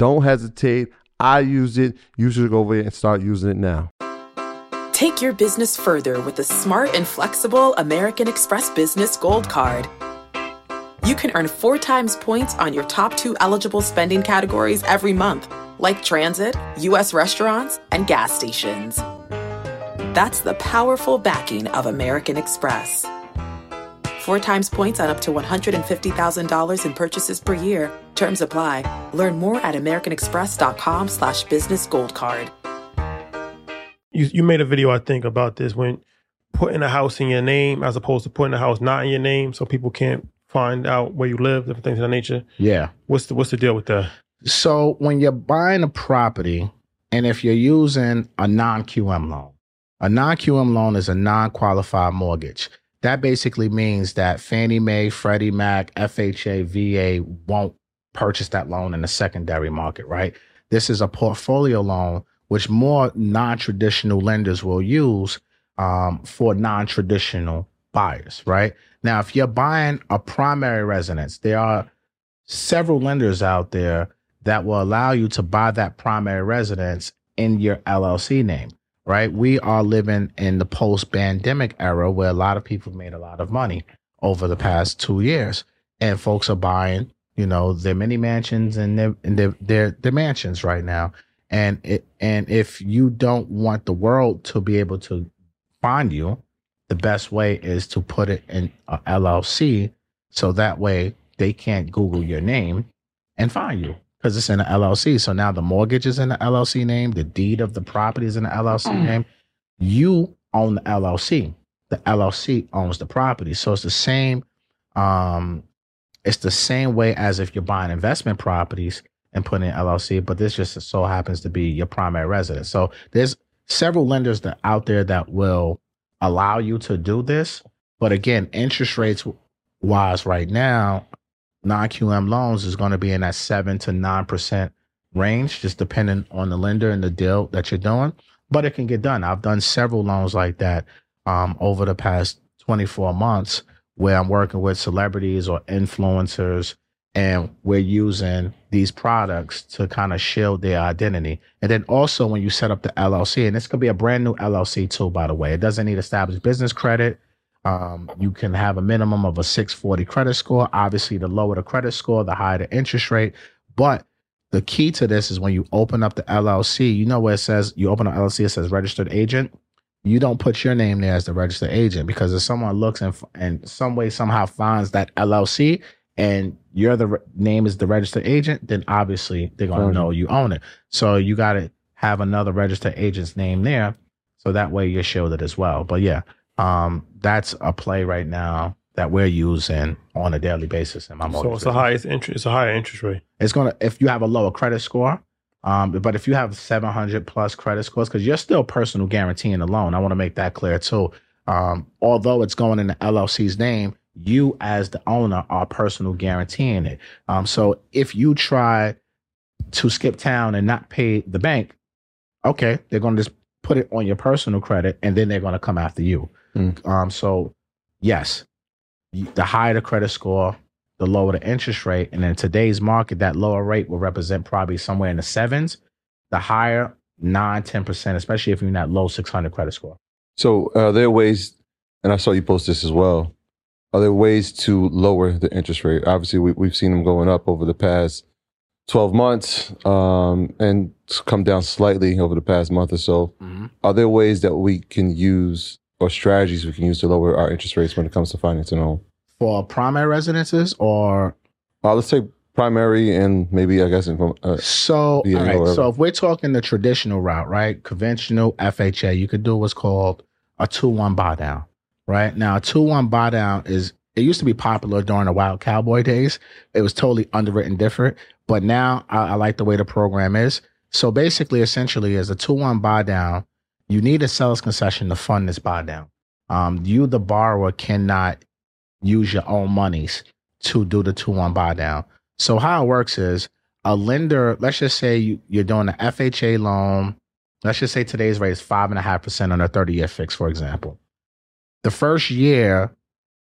don't hesitate. I use it. You should go over there and start using it now. Take your business further with the smart and flexible American Express Business Gold Card. You can earn four times points on your top two eligible spending categories every month, like transit, U.S. restaurants, and gas stations. That's the powerful backing of American Express. Four times points on up to $150,000 in purchases per year. Terms apply. Learn more at americanexpress.com slash business gold card. You, you made a video, I think, about this when putting a house in your name as opposed to putting a house not in your name so people can't find out where you live, different things of that nature. Yeah. What's the what's the deal with that? So when you're buying a property, and if you're using a non-QM loan, a non-QM loan is a non-qualified mortgage. That basically means that Fannie Mae, Freddie Mac, FHA, VA won't purchase that loan in the secondary market, right? This is a portfolio loan, which more non-traditional lenders will use um, for non-traditional buyers, right? Now, if you're buying a primary residence, there are several lenders out there that will allow you to buy that primary residence in your LLC name, right? We are living in the post pandemic era where a lot of people made a lot of money over the past two years, and folks are buying, you know, their mini mansions and their, and their, their, their mansions right now. And it, and if you don't want the world to be able to find you, the best way is to put it in LLC so that way they can't Google your name and find you because it's in an LLC. So now the mortgage is in the LLC name, the deed of the property is in the LLC name. You own the LLC. The LLC owns the property. So it's the same. Um, it's the same way as if you're buying investment properties and putting in LLC, but this just so happens to be your primary residence. So there's several lenders that out there that will allow you to do this. But again, interest rates wise right now, non-QM loans is going to be in that seven to nine percent range, just depending on the lender and the deal that you're doing. But it can get done. I've done several loans like that um, over the past 24 months where I'm working with celebrities or influencers and we're using these products to kind of shield their identity. And then also when you set up the LLC, and this could be a brand new LLC too, by the way, it doesn't need established business credit. Um, you can have a minimum of a 640 credit score. Obviously, the lower the credit score, the higher the interest rate. But the key to this is when you open up the LLC, you know where it says you open an LLC, it says registered agent. You don't put your name there as the registered agent because if someone looks and and some way somehow finds that LLC and you're the re- name is the registered agent, then obviously they're gonna know you own it. So you got to have another registered agent's name there, so that way you're shielded as well. But yeah, um, that's a play right now that we're using on a daily basis in my mortgage. So it's a business. highest interest. It's a higher interest rate. It's gonna if you have a lower credit score, Um, but if you have 700 plus credit scores, because you're still personal guaranteeing the loan, I want to make that clear too. Um, although it's going in the LLC's name, you as the owner are personal guaranteeing it. Um, so if you try to skip town and not pay the bank, okay, they're going to just put it on your personal credit and then they're going to come after you. Mm. Um, so yes, the higher the credit score, the lower the interest rate. And in today's market, that lower rate will represent probably somewhere in the sevens. The higher, nine, 10%, especially if you're in that low 600 credit score. So are there ways, and I saw you post this as well. Are there ways to lower the interest rate? Obviously, we, we've seen them going up over the past 12 months um, and come down slightly over the past month or so. Are there ways that we can use or strategies we can use to lower our interest rates when it comes to financing a home? For primary residences or Uh, let's say primary and maybe, I guess, uh, So, all right. So, if we're talking the traditional route, right? Conventional FHA, you could do what's called a 2 1 buy down, right? Now, a 2 1 buy down is, it used to be popular during the Wild Cowboy days. It was totally underwritten different. But now I, I like the way the program is. So, basically, essentially, is a 2 1 buy down, you need a seller's concession to fund this buy down. Um, you, the borrower, cannot use your own monies to do the 2 1 buy down. So, how it works is, a lender, let's just say you, you're doing an FHA loan. Let's just say today's rate is five and a half percent on a 30 year fix, for example. The first year,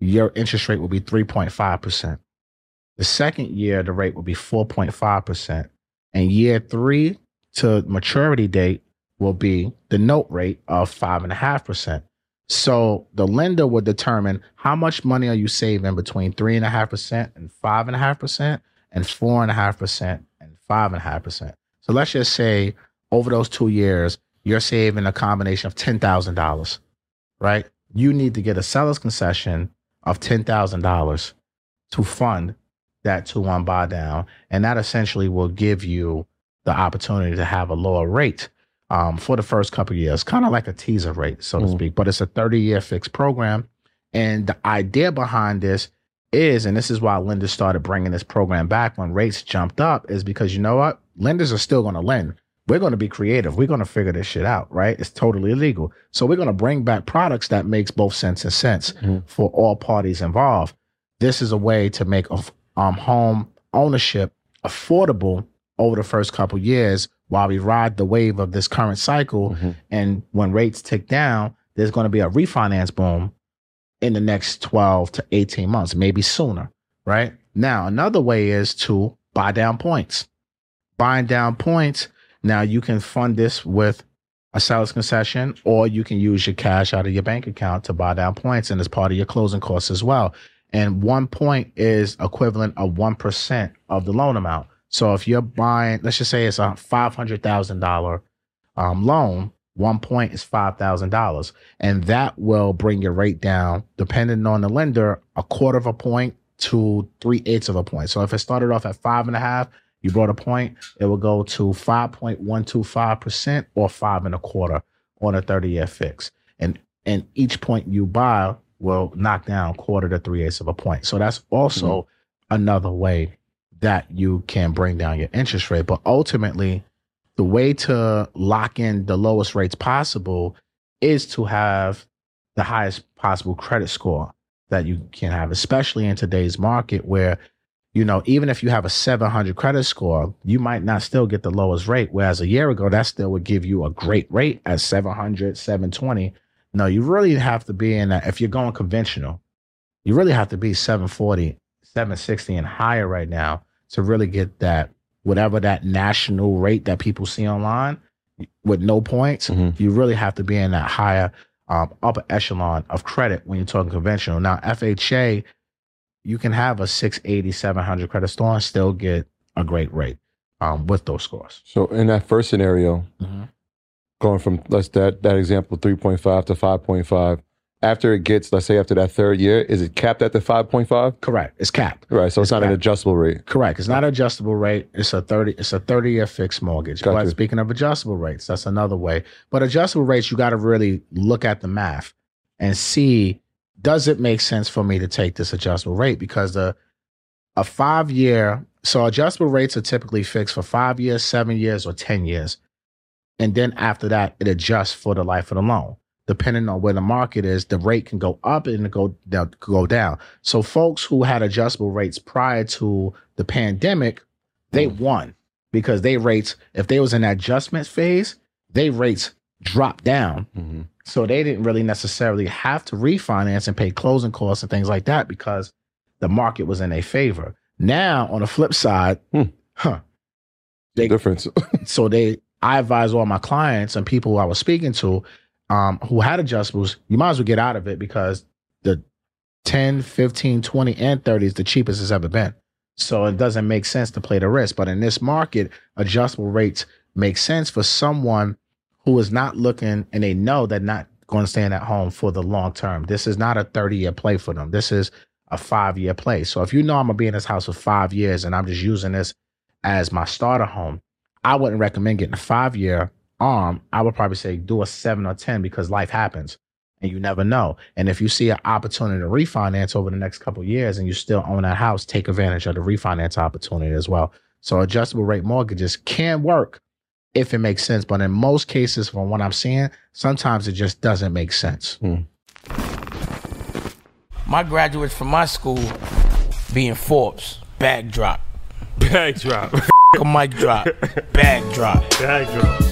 your interest rate will be 3.5%. The second year, the rate will be 4.5%. And year three to maturity date will be the note rate of five and a half percent. So the lender will determine how much money are you saving between three and a half percent and five and a half percent and four and a half percent and five and a half percent. So let's just say over those two years, you're saving a combination of ten thousand dollars, right? You need to get a seller's concession of ten thousand dollars to fund that two one buy down, and that essentially will give you the opportunity to have a lower rate um, for the first couple of years, kind of like a teaser rate, so to Mhm. speak. But it's a thirty year fixed program, and the idea behind this is, and this is why lenders started bringing this program back when rates jumped up, is because you know what? Lenders are still going to lend. We're going to be creative. We're going to figure this shit out, right? It's totally illegal. So we're going to bring back products that makes both sense and sense Mhm. for all parties involved. This is a way to make a um, home ownership affordable over the first couple years while we ride the wave of this current cycle. Mhm. And when rates tick down, there's going to be a refinance boom in the next 12 to 18 months, maybe sooner, right? Now, another way is to buy down points. Buying down points, now you can fund this with a seller's concession, or you can use your cash out of your bank account to buy down points, and as part of your closing costs as well. And one point is equivalent of 1% of the loan amount. So if you're buying, let's just say it's a $500,000 um, loan, one point is $5,000. And that will bring your rate down, depending on the lender, a quarter of a point to three eighths of a point. So if it started off at five and a half, you brought a point, it will go to 5.125% or five and a quarter on a 30 year fix. And and each point you buy will knock down quarter to three eighths of a point. So that's also another way that you can bring down your interest rate. But ultimately, the way to lock in the lowest rates possible is to have the highest possible credit score that you can have, especially in today's market where, you know, even if you have a 700 credit score, you might not still get the lowest rate. Whereas a year ago, that still would give you a great rate at 700, 720. No, you really have to be in that. If you're going conventional, you really have to be 740, 760 and higher right now to really get that, whatever that national rate that people see online with no points. Mhm. You really have to be in that higher um, upper echelon of credit when you're talking conventional. Now, FHA, you can have a 680, 700 credit score and still get a great rate um, with those scores. So in that first scenario, going from let's that that example 3.5 to 5.5 after it gets let's say after that third year is it capped at the 5.5 Correct. It's capped. right so it's, It's not an adjustable rate Correct. It's not an adjustable rate. It's a 30, it's a 30 year fixed mortgage. Got But you. speaking of adjustable rates, that's another way. But adjustable rates, you got to really look at the math and see does it make sense for me to take this adjustable rate? Because the a five year So adjustable rates are typically fixed for five years, seven years, or 10 years. And then after that, it adjusts for the life of the loan. Depending on where the market is, the rate can go up and go down, go down. So folks who had adjustable rates prior to the pandemic, they won because they rates, if they was in that adjustment phase, they rates dropped down. Mm-hmm. So they didn't really necessarily have to refinance and pay closing costs and things like that because the market was in their favor. Now, on the flip side, Hmm. huh? They, Difference. so they, I advise all my clients and people who I was speaking to um, who had adjustables, you might as well get out of it because the 10, 15, 20, and 30 is the cheapest it's ever been. So it doesn't make sense to play the risk. But in this market, adjustable rates make sense for someone who is not looking and they know they're not going to stay in that home for the long term. This is not a 30 year play for them. This is a five year play. So if you know I'm going to be in this house for five years and I'm just using this as my starter home, I wouldn't recommend getting a five year arm. I would probably say do a seven or 10 because life happens and you never know. And if you see an opportunity to refinance over the next couple of years and you still own that house, take advantage of the refinance opportunity as well. So adjustable rate mortgages can work if it makes sense. But in most cases, from what I'm seeing, sometimes it just doesn't make sense. Hmm. My graduates from my school being Forbes, bag drop. Bag drop. A mic drop, bag drop. Bag drop.